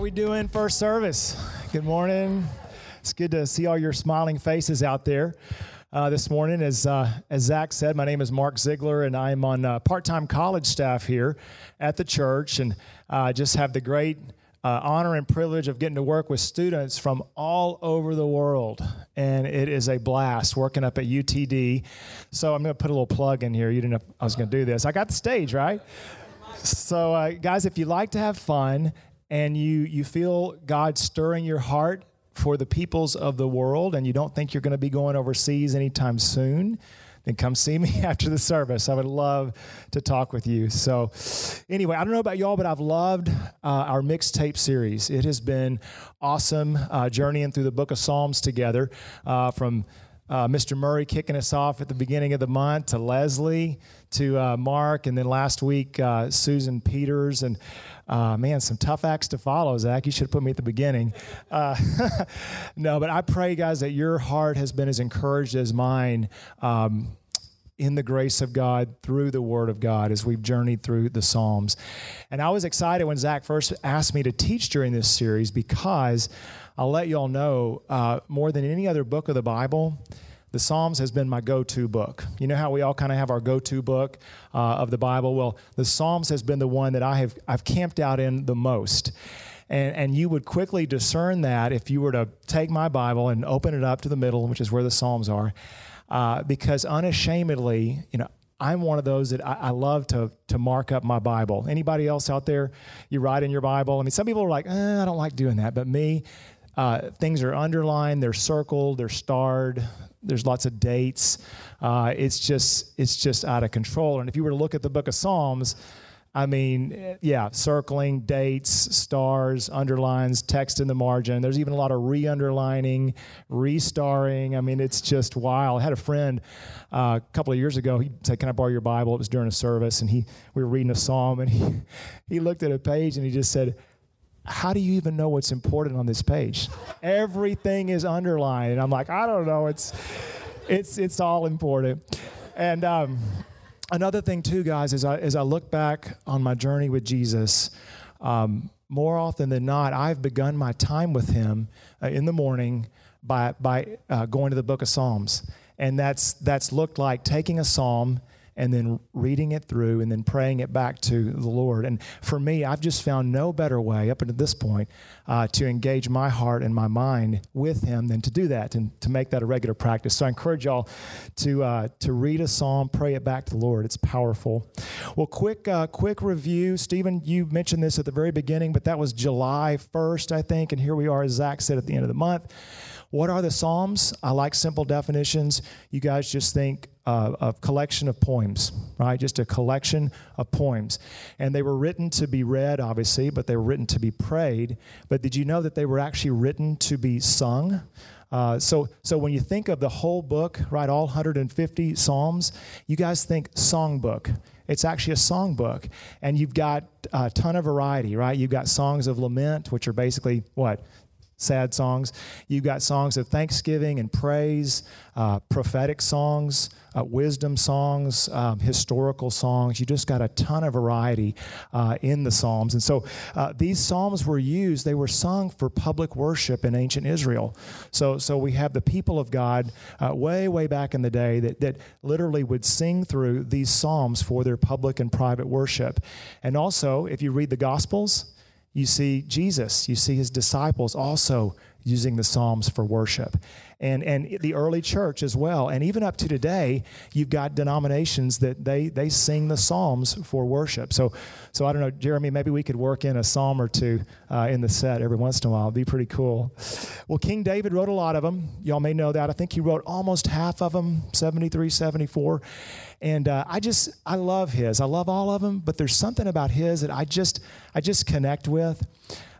are we doing first service? Good morning. It's good to see all your smiling faces out there. Uh, this morning. As, uh, as Zach said, my name is Mark Ziegler, and I'm on uh, part time college staff here at the church. And I just have the great uh, honor and privilege of getting to work with students from all over the world. And it is a blast working up at UTD. So I'm going to put a little plug in here. You didn't know I was going to do this. I got the stage, right? So, uh, guys, if you like to have fun and you, you feel God stirring your heart for the peoples of the world and you don't think you're going to be going overseas anytime soon, then come see me after the service. I would love to talk with you. So, anyway, I don't know about y'all, but I've loved uh, our mixtape series. It has been awesome uh, journeying through the book of Psalms together uh, from uh, Mr. Murray kicking us off at the beginning of the month, to Leslie, to uh, Mark, and then last week, uh, Susan Peters. And uh, man, some tough acts to follow, Zach. You should have put me at the beginning. Uh, no, but I pray, guys, that your heart has been as encouraged as mine. Um, in the grace of God through the Word of God as we've journeyed through the Psalms. And I was excited when Zach first asked me to teach during this series because I'll let you all know uh, more than any other book of the Bible, the Psalms has been my go to book. You know how we all kind of have our go to book uh, of the Bible? Well, the Psalms has been the one that I have, I've camped out in the most. And, and you would quickly discern that if you were to take my Bible and open it up to the middle, which is where the Psalms are, uh, because unashamedly, you know, I'm one of those that I, I, love to to mark up my Bible. Anybody else out there, you write in your Bible? I mean, some people are like, eh, I don't like doing that, but me, uh, things are underlined, they're circled, they're starred. There's lots of dates. Uh, it's just it's just out of control. And if you were to look at the Book of Psalms, I mean, yeah, circling, dates, stars, underlines, text in the margin. There's even a lot of re underlining, restarring. I mean, it's just wild. I had a friend uh, a couple of years ago. He said, Can I borrow your Bible? It was during a service, and he we were reading a psalm, and he, he looked at a page and he just said, how do you even know what's important on this page? Everything is underlined. And I'm like, I don't know. It's, it's, it's all important. And um, another thing, too, guys, is I, as I look back on my journey with Jesus, um, more often than not, I've begun my time with Him uh, in the morning by, by uh, going to the book of Psalms. And that's, that's looked like taking a psalm and then reading it through and then praying it back to the Lord. And for me, I've just found no better way up until this point uh, to engage my heart and my mind with Him than to do that and to make that a regular practice. So I encourage y'all to uh, to read a psalm, pray it back to the Lord. It's powerful. Well, quick uh, quick review. Stephen, you mentioned this at the very beginning, but that was July 1st, I think, and here we are, as Zach said at the end of the month. What are the Psalms? I like simple definitions. You guys just think uh, a collection of poems, right? Just a collection of poems. And they were written to be read, obviously, but they were written to be prayed. But did you know that they were actually written to be sung? Uh, so, so when you think of the whole book, right, all 150 Psalms, you guys think songbook. It's actually a songbook. And you've got a ton of variety, right? You've got songs of lament, which are basically what? Sad songs. You've got songs of thanksgiving and praise, uh, prophetic songs, uh, wisdom songs, um, historical songs. You just got a ton of variety uh, in the Psalms. And so uh, these Psalms were used, they were sung for public worship in ancient Israel. So, so we have the people of God uh, way, way back in the day that, that literally would sing through these Psalms for their public and private worship. And also, if you read the Gospels, you see Jesus, you see his disciples also using the Psalms for worship. And, and the early church as well. And even up to today, you've got denominations that they, they sing the Psalms for worship. So, so I don't know, Jeremy, maybe we could work in a psalm or two uh, in the set every once in a while. It'd be pretty cool. Well, King David wrote a lot of them. Y'all may know that. I think he wrote almost half of them, 73, 74. And uh, I just, I love his. I love all of them, but there's something about his that I just, I just connect with.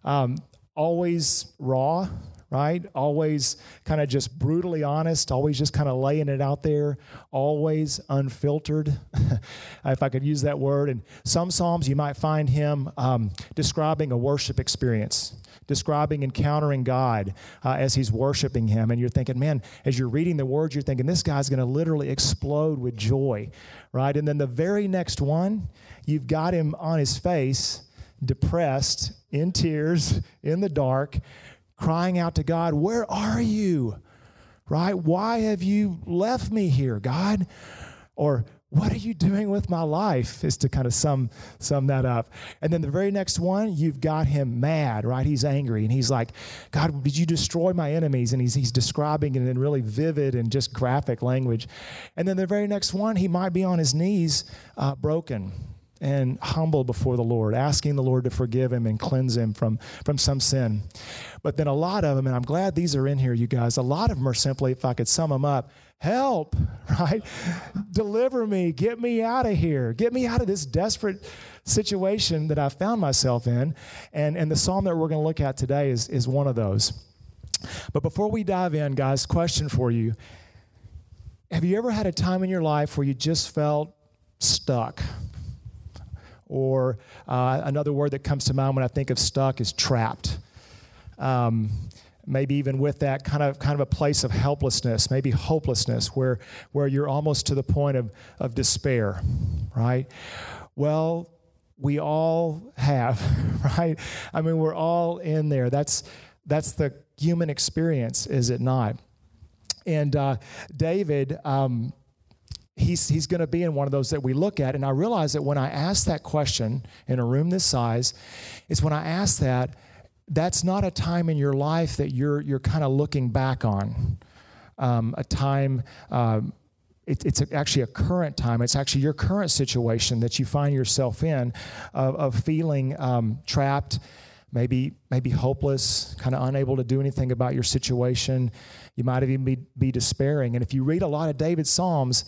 Um, always raw, right? Always kind of just brutally honest, always just kind of laying it out there, always unfiltered, if I could use that word. And some Psalms, you might find him um, describing a worship experience, describing encountering God uh, as he's worshiping him. And you're thinking, man, as you're reading the words, you're thinking, this guy's going to literally explode with joy, right? And then the very next one, you've got him on his face depressed, in tears, in the dark, crying out to God, Where are you? Right? Why have you left me here, God? Or what are you doing with my life is to kind of sum sum that up and then the very next one you've got him mad right he's angry and he's like god did you destroy my enemies and he's, he's describing it in really vivid and just graphic language and then the very next one he might be on his knees uh, broken and humble before the Lord, asking the Lord to forgive him and cleanse him from, from some sin. But then a lot of them, and I'm glad these are in here, you guys, a lot of them are simply, if I could sum them up, help, right? Deliver me, get me out of here, get me out of this desperate situation that I found myself in. And, and the psalm that we're going to look at today is, is one of those. But before we dive in, guys, question for you. Have you ever had a time in your life where you just felt stuck? Or uh, another word that comes to mind when I think of stuck is trapped. Um, maybe even with that kind of kind of a place of helplessness, maybe hopelessness, where where you're almost to the point of, of despair, right? Well, we all have, right? I mean, we're all in there. That's that's the human experience, is it not? And uh, David, um, he's, he's going to be in one of those that we look at. And I realize that when I ask that question in a room this size, it's when I ask that, that's not a time in your life that you're, you're kind of looking back on. Um, a time, um, it, it's actually a current time. It's actually your current situation that you find yourself in of, of feeling um, trapped, maybe maybe hopeless, kind of unable to do anything about your situation. You might even be, be despairing. And if you read a lot of David's Psalms,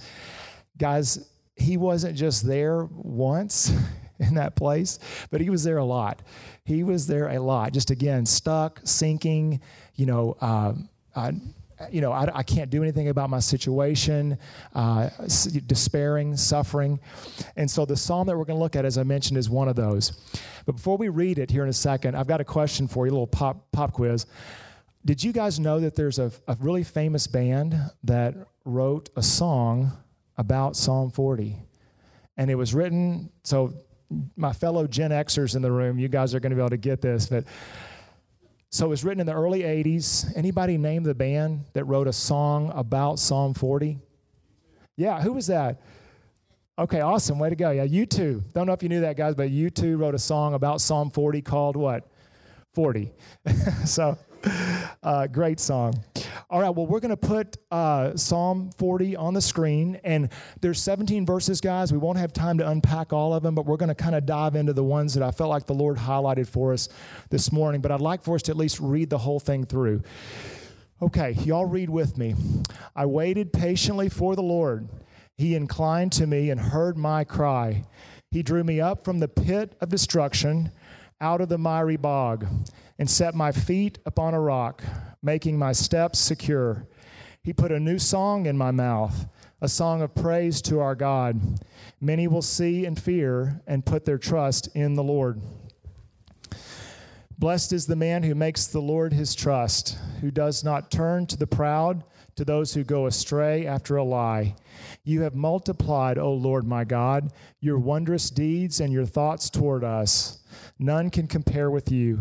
guys, he wasn't just there once in that place, but he was there a lot. He was there a lot. Just again, stuck, sinking, you know, uh, uh, you know, I, I, can't do anything about my situation, uh, despairing, suffering. And so the psalm that we're going to look at, as I mentioned, is one of those. But before we read it here in a second, I've got a question for you, a little pop, pop quiz. Did you guys know that there's a, a really famous band that wrote a song about Psalm 40? And it was written, so my fellow Gen Xers in the room, you guys are going to be able to get this, but so it was written in the early 80s. Anybody name the band that wrote a song about Psalm 40? Yeah, who was that? Okay, awesome. Way to go. Yeah, U2. Don't know if you knew that, guys, but U2 wrote a song about Psalm 40 called what? 40. so uh, great song. All right, well, we're going to put uh, Psalm 40 on the screen, and there's 17 verses, guys. We won't have time to unpack all of them, but we're going to kind of dive into the ones that I felt like the Lord highlighted for us this morning. But I'd like for us to at least read the whole thing through. Okay, y'all read with me. I waited patiently for the Lord. He inclined to me and heard my cry. He drew me up from the pit of destruction, out of the miry bog and set my feet upon a rock, making my steps secure. He put a new song in my mouth, a song of praise to our God. Many will see and fear and put their trust in the Lord. Blessed is the man who makes the Lord his trust, who does not turn to the proud, to those who go astray after a lie. You have multiplied, O Lord my God, your wondrous deeds and your thoughts toward us. None can compare with you.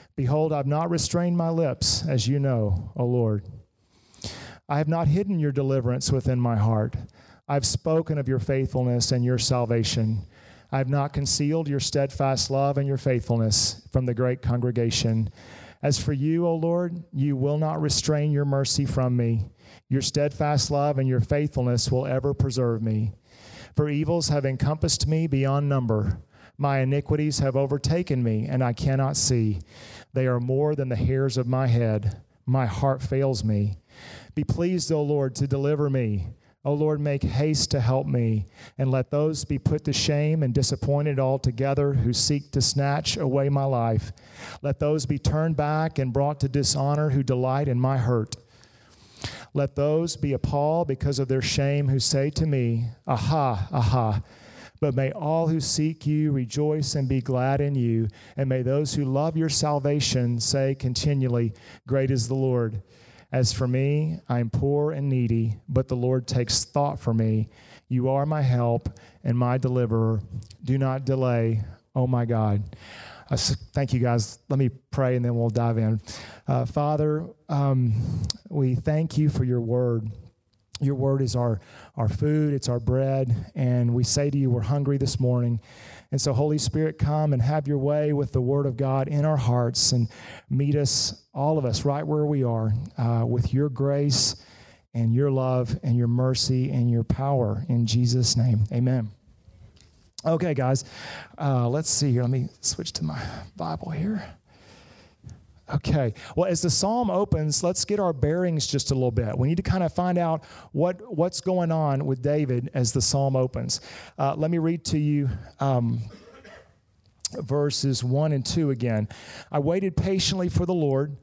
Behold, I've not restrained my lips, as you know, O Lord. I have not hidden your deliverance within my heart. I've spoken of your faithfulness and your salvation. I have not concealed your steadfast love and your faithfulness from the great congregation. As for you, O Lord, you will not restrain your mercy from me. Your steadfast love and your faithfulness will ever preserve me. For evils have encompassed me beyond number. My iniquities have overtaken me, and I cannot see. They are more than the hairs of my head. My heart fails me. Be pleased, O Lord, to deliver me. O Lord, make haste to help me, and let those be put to shame and disappointed altogether who seek to snatch away my life. Let those be turned back and brought to dishonor who delight in my hurt. Let those be appalled because of their shame who say to me, Aha, aha. But may all who seek you rejoice and be glad in you, and may those who love your salvation say continually, Great is the Lord. As for me, I am poor and needy, but the Lord takes thought for me. You are my help and my deliverer. Do not delay, oh my God. Uh, thank you, guys. Let me pray and then we'll dive in. Uh, Father, um, we thank you for your word. Your word is our, our food, it's our bread, and we say to you, we're hungry this morning. And so, Holy Spirit, come and have your way with the Word of God in our hearts and meet us, all of us, right where we are, uh, with your grace and your love and your mercy and your power. In Jesus' name, amen. Okay, guys, uh, let's see here. Let me switch to my Bible here. Okay. Well, as the psalm opens, let's get our bearings just a little bit. We need to kind of find out what what's going on with David as the psalm opens. Uh, let me read to you um, verses one and two again. I waited patiently for the Lord.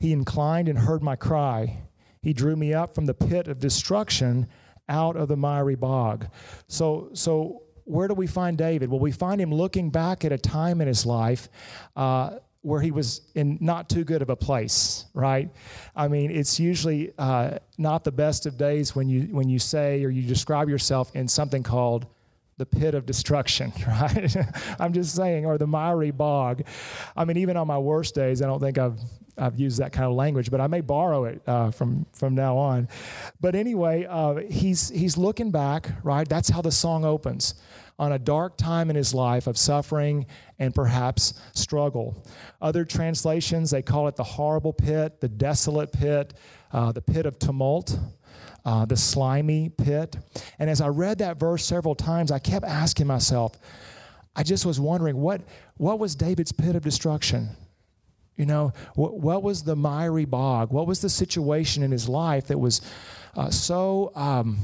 He inclined and heard my cry. He drew me up from the pit of destruction, out of the miry bog. So, so where do we find David? Well, we find him looking back at a time in his life. Uh, where he was in not too good of a place, right? I mean, it's usually uh, not the best of days when you when you say or you describe yourself in something called the pit of destruction, right? I'm just saying, or the miry bog. I mean, even on my worst days, I don't think I've I've used that kind of language, but I may borrow it uh, from from now on. But anyway, uh, he's he's looking back, right? That's how the song opens on a dark time in his life of suffering and perhaps struggle. Other translations, they call it the horrible pit, the desolate pit, uh, the pit of tumult. Uh, the slimy pit. And as I read that verse several times, I kept asking myself, I just was wondering, what, what was David's pit of destruction? You know, what, what was the miry bog? What was the situation in his life that was uh, so um,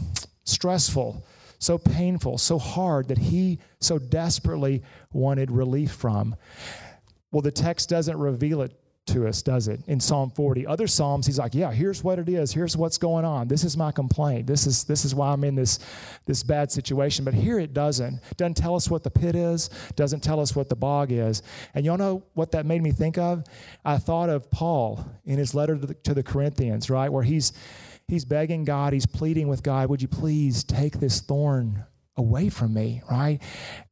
stressful so painful, so hard that he so desperately wanted relief from. Well, the text doesn't reveal it to us, does it? In Psalm 40. Other Psalms, he's like, yeah, here's what it is. Here's what's going on. This is my complaint. This is this is why I'm in this this bad situation. But here it doesn't. Doesn't tell us what the pit is, doesn't tell us what the bog is. And y'all know what that made me think of? I thought of Paul in his letter to the, to the Corinthians, right? Where he's he's begging God, he's pleading with God, would you please take this thorn away from me, right?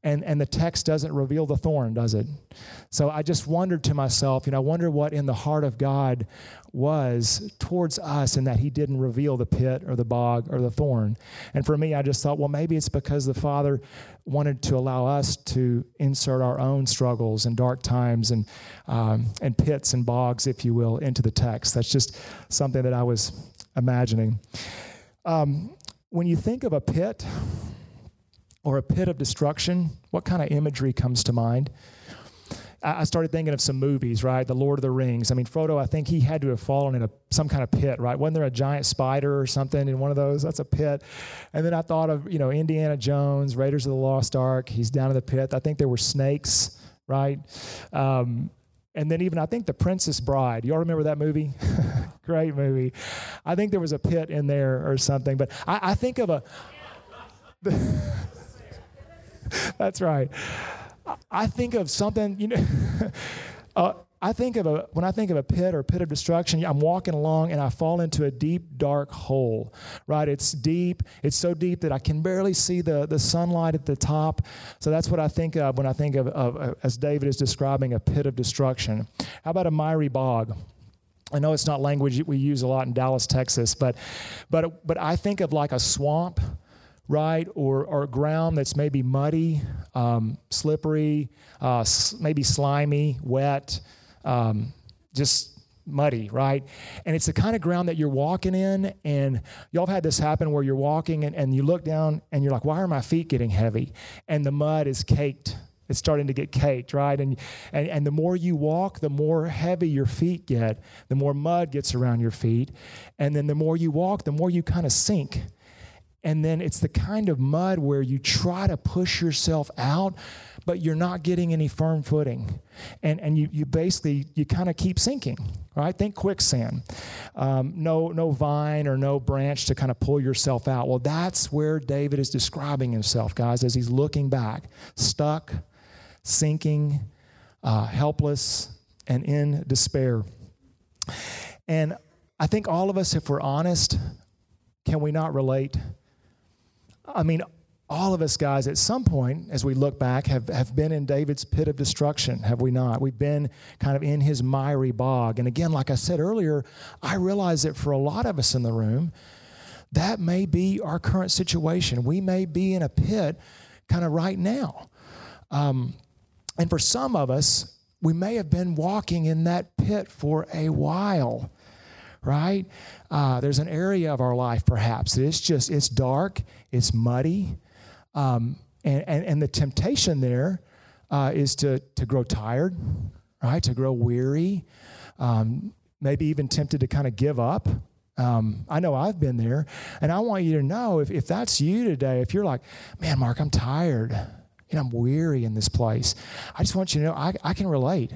And and the text doesn't reveal the thorn, does it? So I just wondered to myself, you know, I wonder what in the heart of God was towards us and that he didn't reveal the pit or the bog or the thorn. And for me, I just thought, well, maybe it's because the Father wanted to allow us to insert our own struggles and dark times and um, and pits and bogs, if you will, into the text. That's just something that I was imagining. Um, when you think of a pit or a pit of destruction, what kind of imagery comes to mind? I started thinking of some movies, right? The Lord of the Rings. I mean, Frodo, I think he had to have fallen in a, some kind of pit, right? Wasn't there a giant spider or something in one of those? That's a pit. And then I thought of, you know, Indiana Jones, Raiders of the Lost Ark. He's down in the pit. I think there were snakes, right? Um, and then even I think The Princess Bride. Y'all remember that movie? Great movie. I think there was a pit in there or something. But I, I think of a. that's right. I think of something, you know. uh, I think of a when I think of a pit or a pit of destruction, I'm walking along and I fall into a deep, dark hole. Right? It's deep. It's so deep that I can barely see the, the sunlight at the top. So that's what I think of when I think of, of as David is describing a pit of destruction. How about a miry bog? I know it's not language we use a lot in Dallas, Texas, but but but I think of like a swamp, right, or or ground that's maybe muddy, um, slippery, uh, maybe slimy, wet um, just muddy, right? And it's the kind of ground that you're walking in, and y'all have had this happen where you're walking and, and you look down and you're like, why are my feet getting heavy? And the mud is caked. It's starting to get caked, right? And, and, and the more you walk, the more heavy your feet get, the more mud gets around your feet. And then the more you walk, the more you kind of sink. and then it's the kind of mud where you try to push yourself out but you're not getting any firm footing and, and you, you basically you kind of keep sinking right think quicksand um, no no vine or no branch to kind of pull yourself out well that's where david is describing himself guys as he's looking back stuck sinking uh, helpless and in despair. And i think all of us if we're honest can we not relate? I mean, all of us guys at some point as we look back have, have been in david's pit of destruction have we not? We've been kind of in his miry bog. And again like i said earlier i realize that for a lot of us in the room that may be our current situation. We may be in a pit kind of right now. Um, and for some of us we may have been walking in that pit for a while right? Uh, there's an area of our life, perhaps, it's just, it's dark, it's muddy, um, and, and, and, the temptation there uh, is to, to grow tired, right? To grow weary, um, maybe even tempted to kind of give up. Um, I know I've been there, and I want you to know if, if that's you today, if you're like, man, Mark, I'm tired, know, I'm weary in this place, I just want you to know I, I can relate.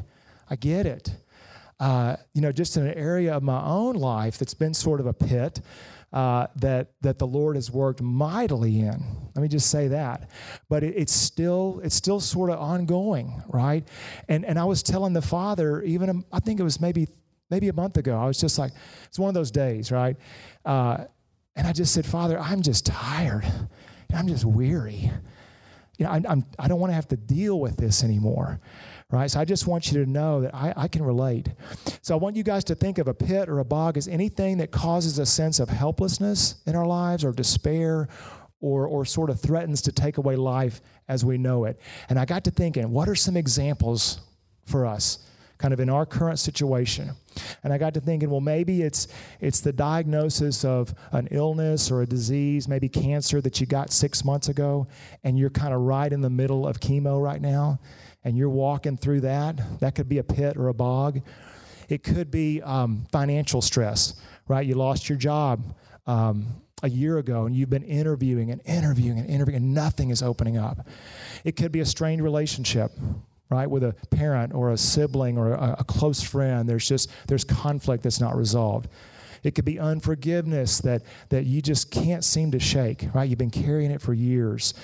I get it uh, you know, just in an area of my own life that's been sort of a pit uh, that that the Lord has worked mightily in. Let me just say that. But it, it's still it's still sort of ongoing, right? And and I was telling the Father even um, I think it was maybe maybe a month ago. I was just like it's one of those days, right? Uh, and I just said, Father, I'm just tired. I'm just weary. You know, I, I'm, I don't want to have to deal with this anymore right? So I just want you to know that I, I can relate. So I want you guys to think of a pit or a bog as anything that causes a sense of helplessness in our lives or despair or, or sort of threatens to take away life as we know it. And I got to thinking, what are some examples for us? Kind of in our current situation. And I got to thinking, well, maybe it's it's the diagnosis of an illness or a disease, maybe cancer that you got six months ago, and you're kind of right in the middle of chemo right now and you're walking through that, that could be a pit or a bog. It could be um, financial stress, right? You lost your job um, a year ago and you've been interviewing and interviewing and interviewing and nothing is opening up. It could be a strained relationship, right with a parent or a sibling or a, a, close friend there's just there's conflict that's not resolved it could be unforgiveness that, that you just can't seem to shake, right? You've been carrying it for years.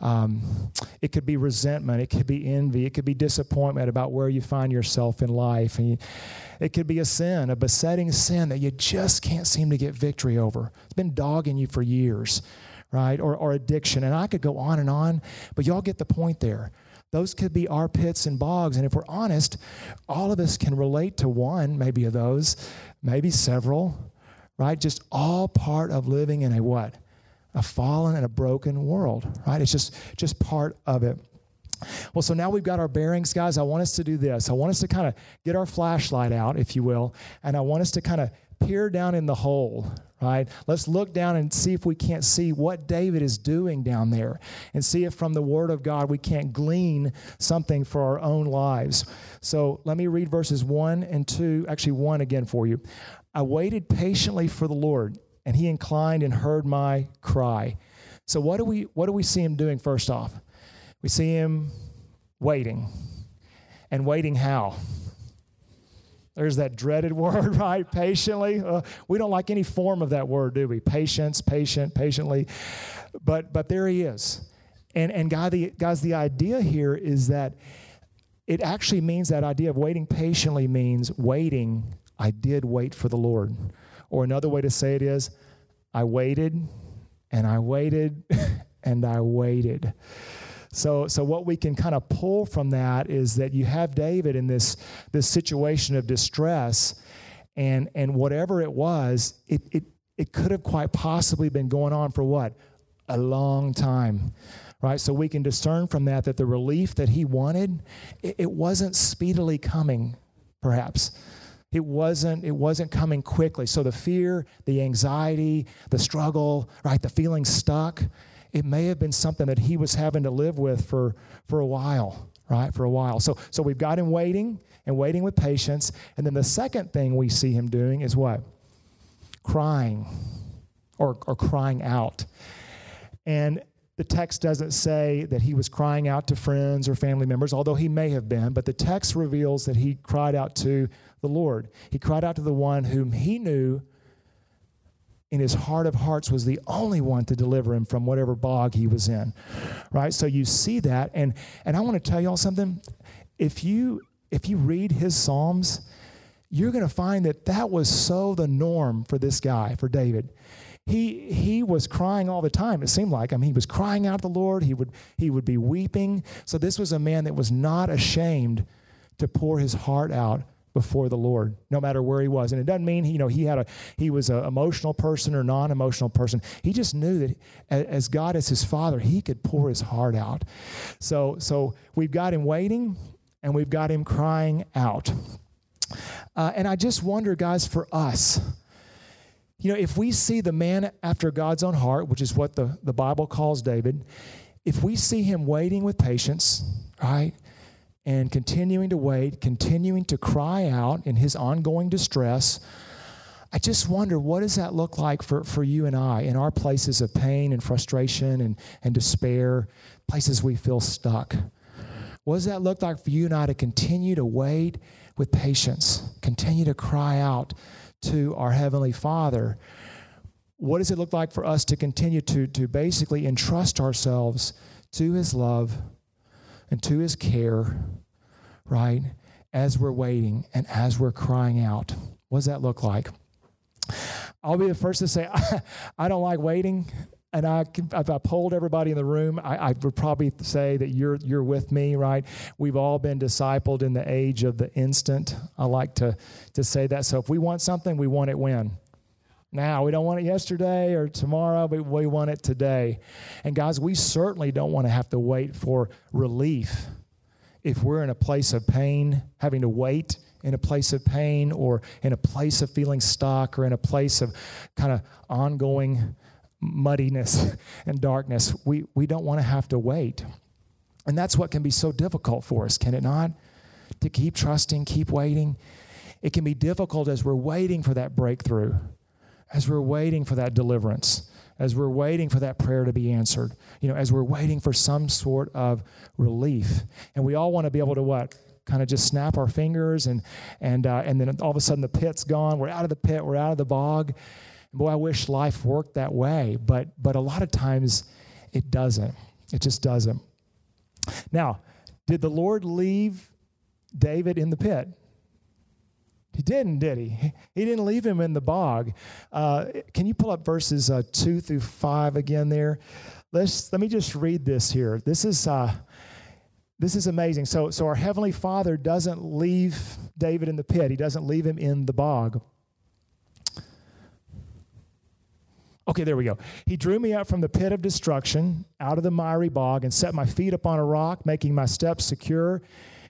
Um, it could be resentment. It could be envy. It could be disappointment about where you find yourself in life. And you, it could be a sin, a besetting sin that you just can't seem to get victory over. It's been dogging you for years, right? Or, or addiction. And I could go on and on, but y'all get the point there those could be our pits and bogs. And if we're honest, all of us can relate to one, maybe of those maybe several, right? Just all part of living in a what? A fallen and a broken world, right? It's just just part of it. Well, so now we've got our bearings, guys. I want us to do this. I want us to kind of get our flashlight out, if you will, and I want us to kind of peer down in the hole, right? Let's look down and see if we can't see what David is doing down there and see if from the Word of God we can't glean something for our own lives. So let me read verses 1 and 2, actually, 1 again for you. I waited patiently for the Lord, and he inclined and heard my cry. So what do we what do we see him doing first off? We see him waiting. And waiting how? There's that dreaded word, right? Patiently. Uh, we don't like any form of that word, do we? Patience, patient, patiently. But but there he is. And and God, the, guys, the idea here is that it actually means that idea of waiting patiently means waiting. I did wait for the Lord. Or another way to say it is, I waited and I waited and I waited. So, so what we can kind of pull from that is that you have David in this, this situation of distress, and, and whatever it was, it, it, it could have quite possibly been going on for what? A long time. Right? So we can discern from that that the relief that he wanted, it, it wasn't speedily coming, perhaps it wasn't it wasn't coming quickly so the fear the anxiety the struggle right the feeling stuck it may have been something that he was having to live with for, for a while, right? For a while. So, so we've got him waiting and waiting with patience. And then the second thing we see him doing is what? Crying. or, or crying out. And the text doesn't say that he was crying out to friends or family members, although he may have been, but the text reveals that he cried out to the Lord. He cried out to the one whom he knew in his heart of hearts was the only one to deliver him from whatever bog he was in. Right? So you see that and and I want to tell y'all something. If you if you read his psalms, you're going to find that that was so the norm for this guy, for David he he was crying all the time it seemed like i mean he was crying out to the lord he would he would be weeping so this was a man that was not ashamed to pour his heart out before the lord no matter where he was. And it doesn't mean you know he had a he was an emotional person or non-emotional person. He just knew that as god as his father he could pour his heart out. So so we've got him waiting and we've got him crying out. Uh, and i just wonder guys for us you know, if we see the man after God's own heart, which is what the, the Bible calls David, if we see him waiting with patience, right, and continuing to wait, continuing to cry out in his ongoing distress, I just wonder what does that look like for, for you and I in our places of pain and frustration and, and despair, places we feel stuck? What does that look like for you and I to continue to wait with patience, continue to cry out to our Heavenly Father, what does it look like for us to continue to, to basically entrust ourselves to His love and to His care, right, as we're waiting and as we're crying out? What does that look like? I'll be the first to say, I, I don't like waiting and I, if I polled everybody in the room, I, I, would probably say that you're you're with me, right? We've all been discipled in the age of the instant. I like to to say that. So if we want something, we want it when. Now we don't want it yesterday or tomorrow, but we want it today. And guys, we certainly don't want to have to wait for relief if we're in a place of pain, having to wait in a place of pain or in a place of feeling stuck or in a place of kind of ongoing muddiness and darkness, we, we don't want to have to wait. And that's what can be so difficult for us, can it not? To keep trusting, keep waiting. It can be difficult as we're waiting for that breakthrough, as we're waiting for that deliverance, as we're waiting for that prayer to be answered, you know, as we're waiting for some sort of relief. And we all want to be able to what? Kind of just snap our fingers and and uh, and then all of a sudden the pit's gone. We're out of the pit. We're out of the bog, boy, I wish life worked that way, but but a lot of times it doesn't. It just doesn't. Now, did the Lord leave David in the pit? He didn't, did he? He didn't leave him in the bog. Uh, can you pull up verses uh, two through five again there? Let's let me just read this here. This is uh, this is amazing. So so our heavenly Father doesn't leave David in the pit. He doesn't leave him in the bog. Okay, there we go. He drew me up from the pit of destruction, out of the miry bog, and set my feet upon a rock, making my steps secure.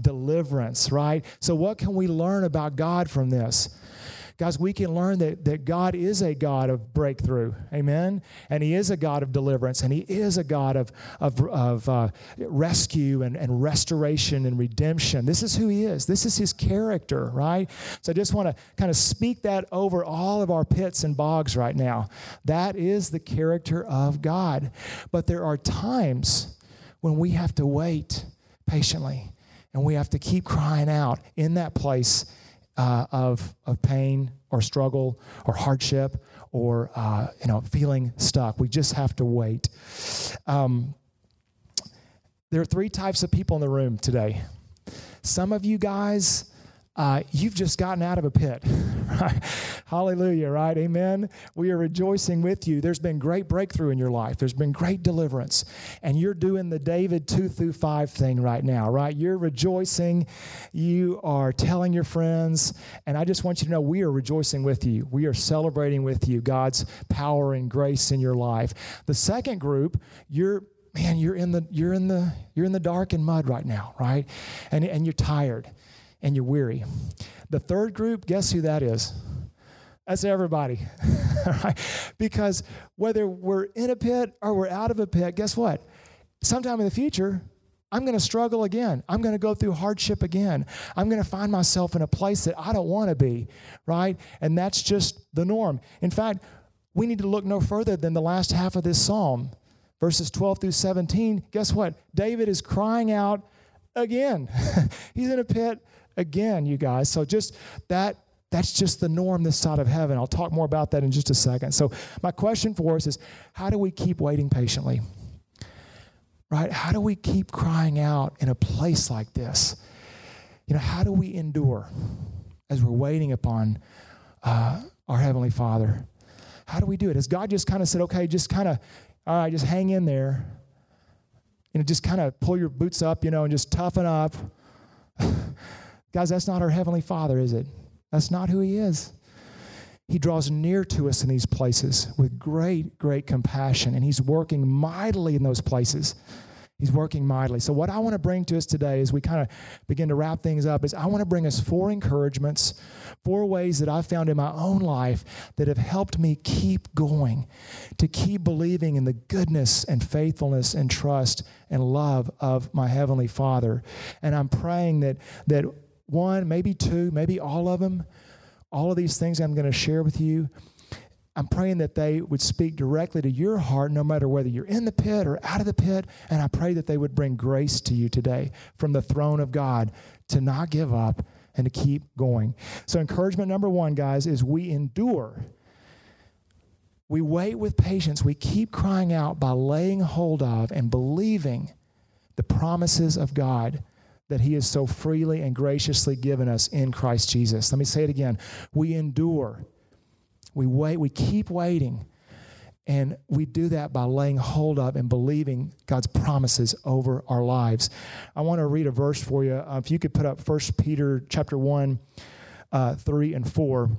deliverance, right? So, what can we learn about God from this? Guys, we can learn that, that God is a God of breakthrough. Amen? And He is a God of deliverance. And He is a God of, of, of uh, rescue and, and restoration and redemption. This is who He is. This is His character, right? So I just want to kind of speak that over all of our pits and bogs right now. That is the character of God. But there are times when we have to wait patiently and we have to keep crying out in that place uh, of, of pain or struggle or hardship or uh, you know feeling stuck. We just have to wait. Um, there are three types of people in the room today. Some of you guys, uh, you've just gotten out of a pit. Right? Hallelujah, right? Amen. We are rejoicing with you. There's been great breakthrough in your life, there's been great deliverance. And you're doing the David 2 through 5 thing right now, right? You're rejoicing. You are telling your friends. And I just want you to know we are rejoicing with you. We are celebrating with you God's power and grace in your life. The second group, you're man you're in the you're in the you're in the dark and mud right now right and, and you're tired and you're weary. The third group, guess who that is? That's everybody. right? Because whether we're in a pit or we're out of a pit, guess what? Sometime in the future, I'm going to struggle again. I'm going to go through hardship again. I'm going to find myself in a place that I don't want to be, right? And that's just the norm. In fact, we need to look no further than the last half of this psalm, verses 12 through 17. Guess what? David is crying out again. He's in a pit again, you guys. So just that that's just the norm this side of heaven. I'll talk more about that in just a second. So my question for us is how do we keep waiting patiently? Right? How do we keep crying out in a place like this? You know, how do we endure as we're waiting upon uh, our Heavenly Father? How do we do it? Has God just kind of said, okay, just kind of, all right, just hang in there? You know, just kind of pull your boots up, you know, and just toughen up. Guys, that's not our Heavenly Father, is it? That's not who He is. He draws near to us in these places with great, great compassion, and He's working mightily in those places. He's working mightily. So, what I want to bring to us today as we kind of begin to wrap things up is I want to bring us four encouragements, four ways that I've found in my own life that have helped me keep going, to keep believing in the goodness and faithfulness and trust and love of my Heavenly Father. And I'm praying that, that one, maybe two, maybe all of them, all of these things I'm going to share with you, I'm praying that they would speak directly to your heart, no matter whether you're in the pit or out of the pit. And I pray that they would bring grace to you today from the throne of God to not give up and to keep going. So, encouragement number one, guys, is we endure. We wait with patience. We keep crying out by laying hold of and believing the promises of God that He has so freely and graciously given us in Christ Jesus. Let me say it again. We endure, we wait, we keep waiting. And we do that by laying hold of and believing God's promises over our lives. I want to read a verse for you. Uh, if you could put up 1 Peter chapter 1, uh, 3 and 4.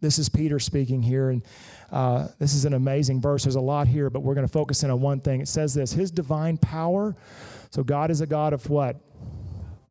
This is Peter speaking here, and uh, this is an amazing verse. There's a lot here, but we're going to focus in on one thing. It says this His divine power. So, God is a God of what?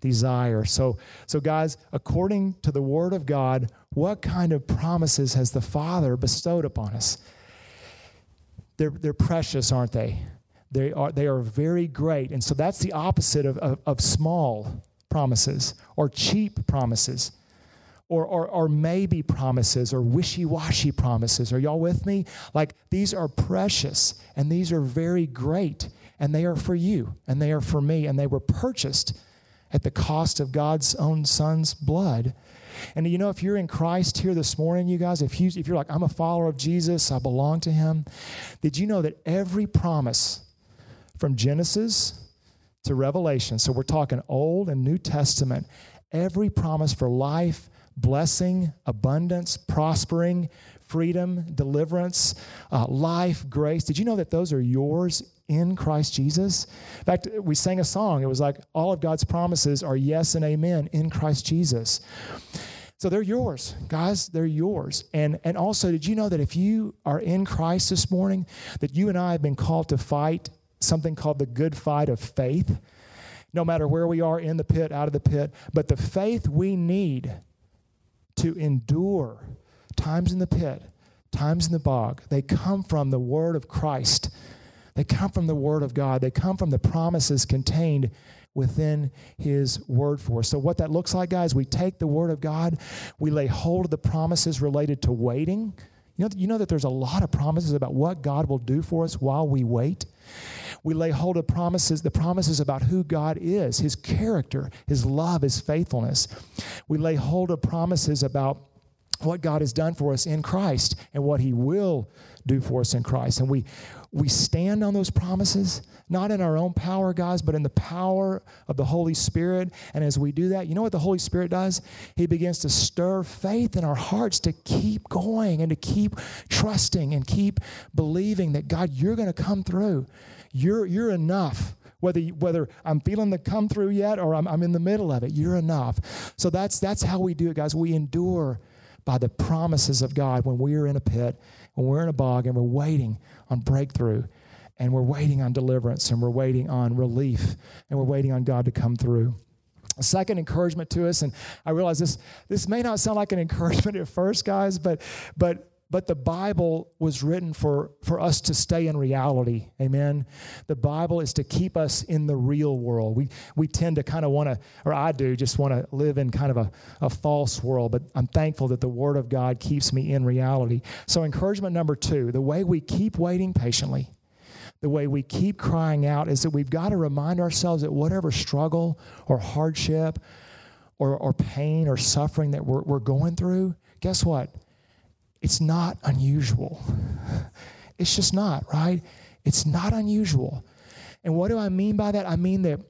desire. So, so guys, according to the Word of God, what kind of promises has the Father bestowed upon us? They're, they're precious, aren't they? They are, they are very great. And so that's the opposite of, of, of small promises or cheap promises. Or, or, or, maybe promises or wishy washy promises. Are y'all with me? Like these are precious and these are very great and they are for you and they are for me and they were purchased at the cost of God's own son's blood. And you know, if you're in Christ here this morning, you guys, if, you, if you're like, I'm a follower of Jesus, I belong to him, did you know that every promise from Genesis to Revelation, so we're talking Old and New Testament, every promise for life, blessing, abundance, prospering, freedom, deliverance, uh, life, grace, did you know that those are yours in Christ Jesus. In fact, we sang a song. It was like, all of God's promises are yes and amen in Christ Jesus. So they're yours, guys. They're yours. And, and also, did you know that if you are in Christ this morning, that you and I have been called to fight something called the good fight of faith? No matter where we are in the pit, out of the pit, but the faith we need to endure times in the pit, times in the bog, they come from the word of Christ they come from the Word of God, they come from the promises contained within His Word for us. So, what that looks like, guys, we take the Word of God, we lay hold of the promises related to waiting. You know, you know that there's a lot of promises about what God will do for us while we wait. We lay hold of promises, the promises about who God is, His character, His love, His faithfulness. We lay hold of promises about what God has done for us in Christ and what He will do for us in Christ. And we, we stand on those promises, not in our own power, guys, but in the power of the Holy Spirit. And as we do that, you know what the Holy Spirit does? He begins to stir faith in our hearts to keep going and to keep trusting and keep believing that God, you're going to come through. You're, you're enough whether whether I'm feeling the come through yet or I'm, I'm in the middle of it, you're enough. So that's that's how we do it, guys. We endure by the promises of God when we are in a pit, when we're in a bog, and we're waiting on breakthrough, and we're waiting on deliverance, and we're waiting on relief, and we're waiting on God to come through. A second encouragement to us, and I realize this this may not sound like an encouragement at first, guys, but but but the Bible was written for, for us to stay in reality. Amen. The Bible is to keep us in the real world. We, we tend to kind of want to, or I do, just want to live in kind of a, a false world, but I'm thankful that the Word of God keeps me in reality. So, encouragement number two the way we keep waiting patiently, the way we keep crying out is that we've got to remind ourselves that whatever struggle or hardship or, or pain or suffering that we're, we're going through, guess what? It's not unusual. It's just not, right? It's not unusual. And what do I mean by that? I mean that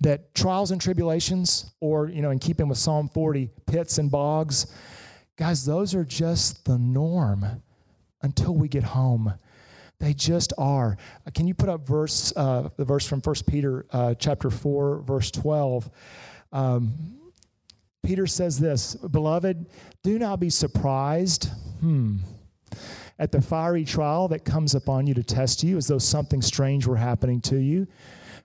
that trials and tribulations, or you know, in keeping with Psalm 40, pits and bogs, guys, those are just the norm until we get home. They just are. Uh, can you put up verse uh, the verse from 1 Peter uh, chapter 4, verse 12? Um, Peter says this Beloved, do not be surprised hmm, at the fiery trial that comes upon you to test you as though something strange were happening to you.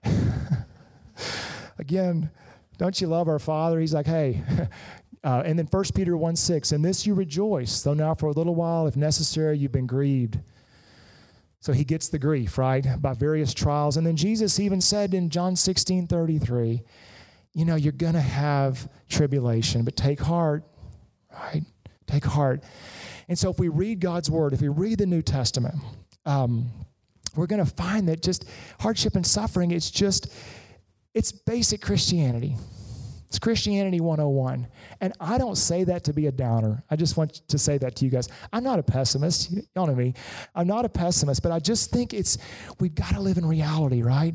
Again, don't you love our Father? He's like, hey, uh, and then 1 Peter 1 6, in this you rejoice, though now for a little while, if necessary, you've been grieved. So he gets the grief, right, by various trials. And then Jesus even said in John 16 33, you know, you're going to have tribulation, but take heart, right? Take heart. And so if we read God's word, if we read the New Testament, um, we're going to find that just hardship and suffering, it's just, it's basic Christianity. It's Christianity 101. And I don't say that to be a downer. I just want to say that to you guys. I'm not a pessimist. Y'all know me. I'm not a pessimist, but I just think it's, we've got to live in reality, right?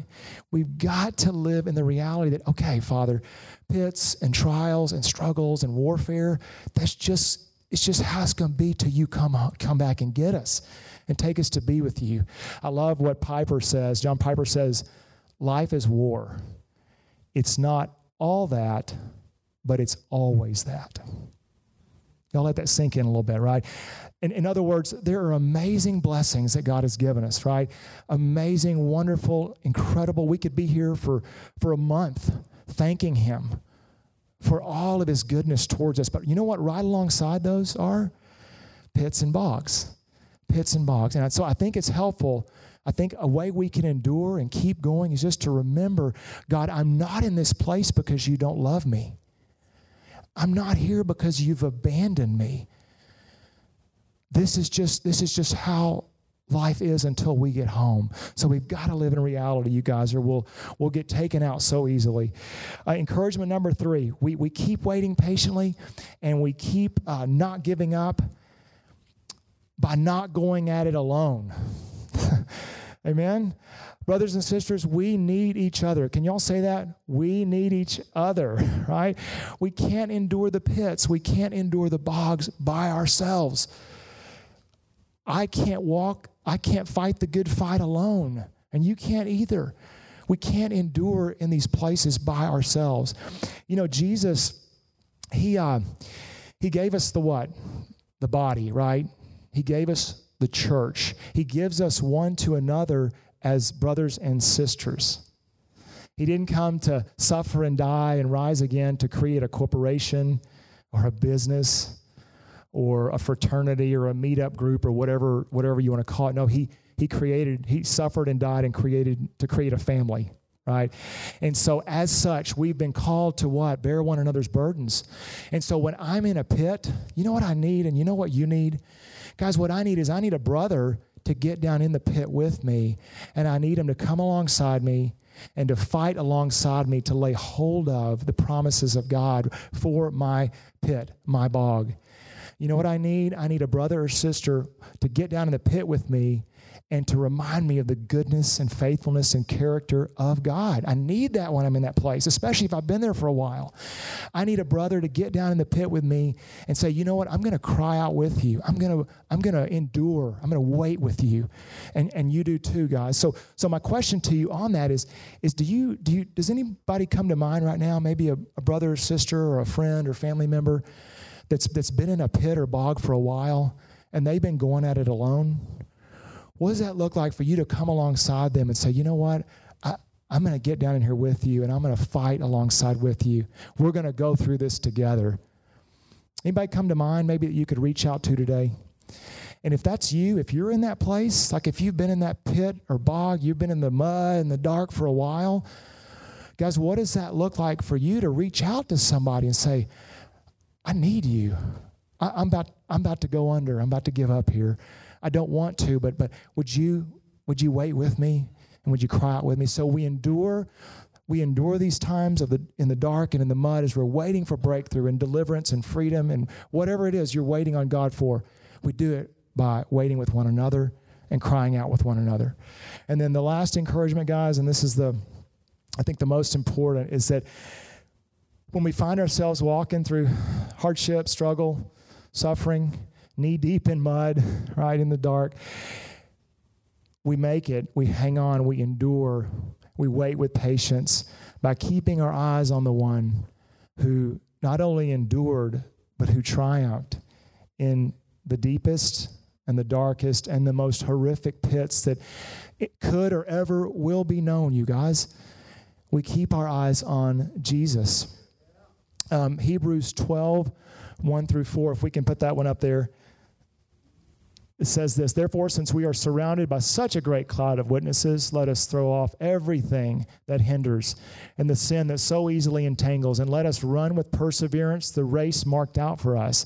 We've got to live in the reality that, okay, Father, pits and trials and struggles and warfare, that's just, it's just how it's going to be till you come, come back and get us and take us to be with you. I love what Piper says. John Piper says, life is war. It's not all that, but it's always that. Y'all let that sink in a little bit, right? In, in other words, there are amazing blessings that God has given us, right? Amazing, wonderful, incredible. We could be here for, for a month thanking Him for all of His goodness towards us. But you know what? Right alongside those are pits and bogs. Pits and bogs. And so I think it's helpful I think a way we can endure and keep going is just to remember God, I'm not in this place because you don't love me. I'm not here because you've abandoned me. This is just this is just how life is until we get home. So we've got to live in reality, you guys, or we'll, we'll get taken out so easily. Uh, encouragement number three we, we keep waiting patiently and we keep uh, not giving up by not going at it alone. Amen? Brothers and sisters, we need each other. Can y'all say that? We need each other, right? We can't endure the pits, we can't endure the bogs by ourselves. I can't walk, I can't fight the good fight alone, and you can't either. We can't endure in these places by ourselves. You know, Jesus, he uh, he gave us the what? The body, right? He gave us the church. He gives us one to another as brothers and sisters. He didn't come to suffer and die and rise again to create a corporation or a business or a fraternity or a meetup group or whatever whatever you want to call it. No, he he created he suffered and died and created to create a family, right? And so as such, we've been called to what? Bear one another's burdens. And so when I'm in a pit, you know what I need and you know what you need? Guys, what I need is I need a brother to get down in the pit with me, and I need him to come alongside me and to fight alongside me to lay hold of the promises of God for my pit, my bog. You know what I need? I need a brother or sister to get down in the pit with me and to remind me of the goodness and faithfulness and character of God. I need that when I'm in that place, especially if I've been there for a while. I need a brother to get down in the pit with me and say, "You know what? I'm going to cry out with you. I'm going to I'm going to endure. I'm going to wait with you." And and you do too, guys. So so my question to you on that is is do you do you does anybody come to mind right now, maybe a, a brother or sister or a friend or family member that's that's been in a pit or bog for a while and they've been going at it alone? What does that look like for you to come alongside them and say, you know what? I, I'm going to get down in here with you and I'm going to fight alongside with you. We're going to go through this together. Anybody come to mind maybe that you could reach out to today? And if that's you, if you're in that place, like if you've been in that pit or bog, you've been in the mud and the dark for a while, guys, what does that look like for you to reach out to somebody and say, I need you. I, am about, I'm about to go under. I'm about to give up here. I don't want to, but but would you would you wait with me and would you cry out with me? So we endure we endure these times of the in the dark and in the mud as we're waiting for breakthrough and deliverance and freedom and whatever it is you're waiting on God for. We do it by waiting with one another and crying out with one another. And then the last encouragement, guys, and this is the I think the most important is that when we find ourselves walking through hardship, struggle, suffering, knee deep in mud, right in the dark. We make it, we hang on, we endure, we wait with patience by keeping our eyes on the one who not only endured, but who triumphed in the deepest and the darkest and the most horrific pits that it could or ever will be known, you guys. We keep our eyes on Jesus. Um, Hebrews 12, 1 through 4, if we can put that one up there. It says this Therefore, since we are surrounded by such a great cloud of witnesses, let us throw off everything that hinders and the sin that so easily entangles, and let us run with perseverance the race marked out for us,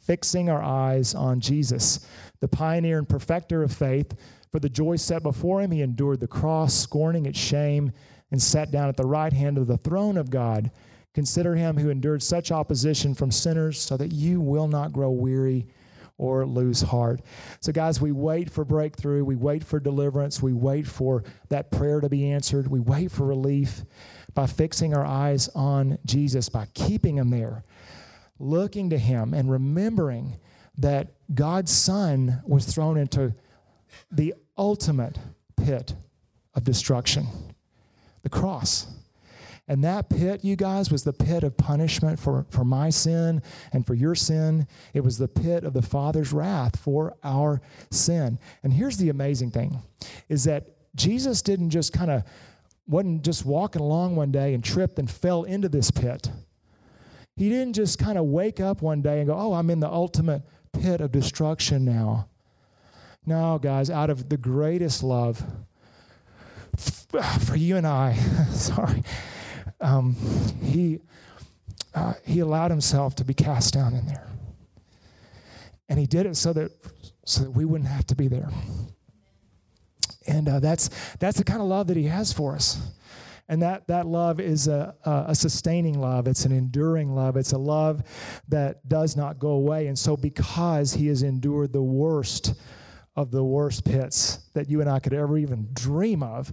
fixing our eyes on Jesus, the pioneer and perfecter of faith. For the joy set before him, he endured the cross, scorning its shame, and sat down at the right hand of the throne of God. Consider him who endured such opposition from sinners, so that you will not grow weary or lose heart. So, guys, we wait for breakthrough. We wait for deliverance. We wait for that prayer to be answered. We wait for relief by fixing our eyes on Jesus, by keeping Him there, looking to Him, and remembering that God's Son was thrown into the ultimate pit of destruction the cross. And that pit, you guys, was the pit of punishment for, for my sin and for your sin. It was the pit of the Father's wrath for our sin. And here's the amazing thing is that Jesus didn't just kind of wasn't just walking along one day and tripped and fell into this pit. He didn't just kind of wake up one day and go, "Oh, I'm in the ultimate pit of destruction now." No, guys, out of the greatest love for you and I, sorry, um, he, uh, he allowed himself to be cast down in there. And he did it so that, so that we wouldn't have to be there. And uh, that's, that's the kind of love that he has for us. And that, that love is a, a sustaining love. It's an enduring love. It's a love that does not go away. And so, because he has endured the worst of the worst pits that you and I could ever even dream of,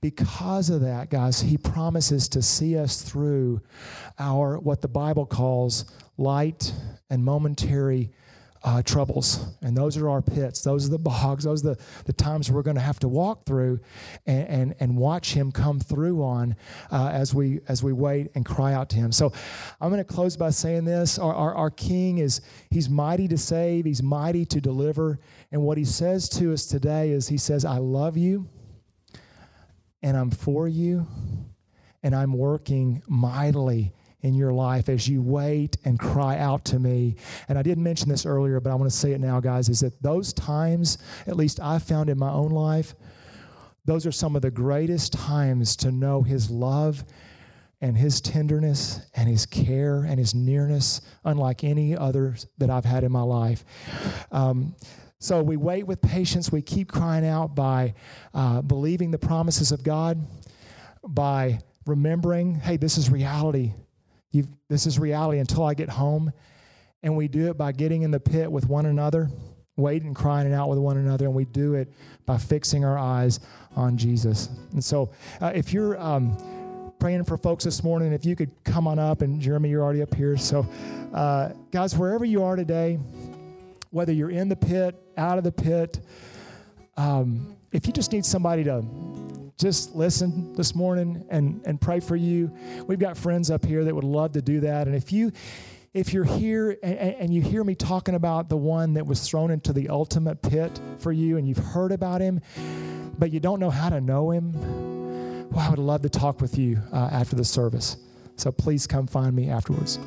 because of that, guys, he promises to see us through our, what the Bible calls light and momentary uh, troubles. And those are our pits. Those are the bogs. Those are the, the times we're going to have to walk through and, and, and watch him come through on uh, as, we, as we wait and cry out to him. So I'm going to close by saying this. Our, our, our King is, he's mighty to save. He's mighty to deliver. And what he says to us today is he says, I love you and I'm for you, and I'm working mightily in your life as you wait and cry out to me. And I didn't mention this earlier, but I want to say it now, guys, is that those times, at least I've found in my own life, those are some of the greatest times to know His love and his tenderness and his care and his nearness, unlike any others that I've had in my life. Um, so we wait with patience. We keep crying out by uh, believing the promises of God, by remembering, hey, this is reality. You've, this is reality until I get home. And we do it by getting in the pit with one another, waiting, crying out with one another. And we do it by fixing our eyes on Jesus. And so uh, if you're. Um, praying for folks this morning. If you could come on up, and Jeremy, you're already up here. So, uh, guys, wherever you are today, whether you're in the pit, out of the pit, um, if you just need somebody to just listen this morning and, and pray for you, we've got friends up here that would love to do that. And if you if you're here and, and, you hear me talking about the one that was thrown into the ultimate pit for you and you've heard about him, but you don't know how to know him, well, I would love to talk with you uh, after the service. So please come find me afterwards.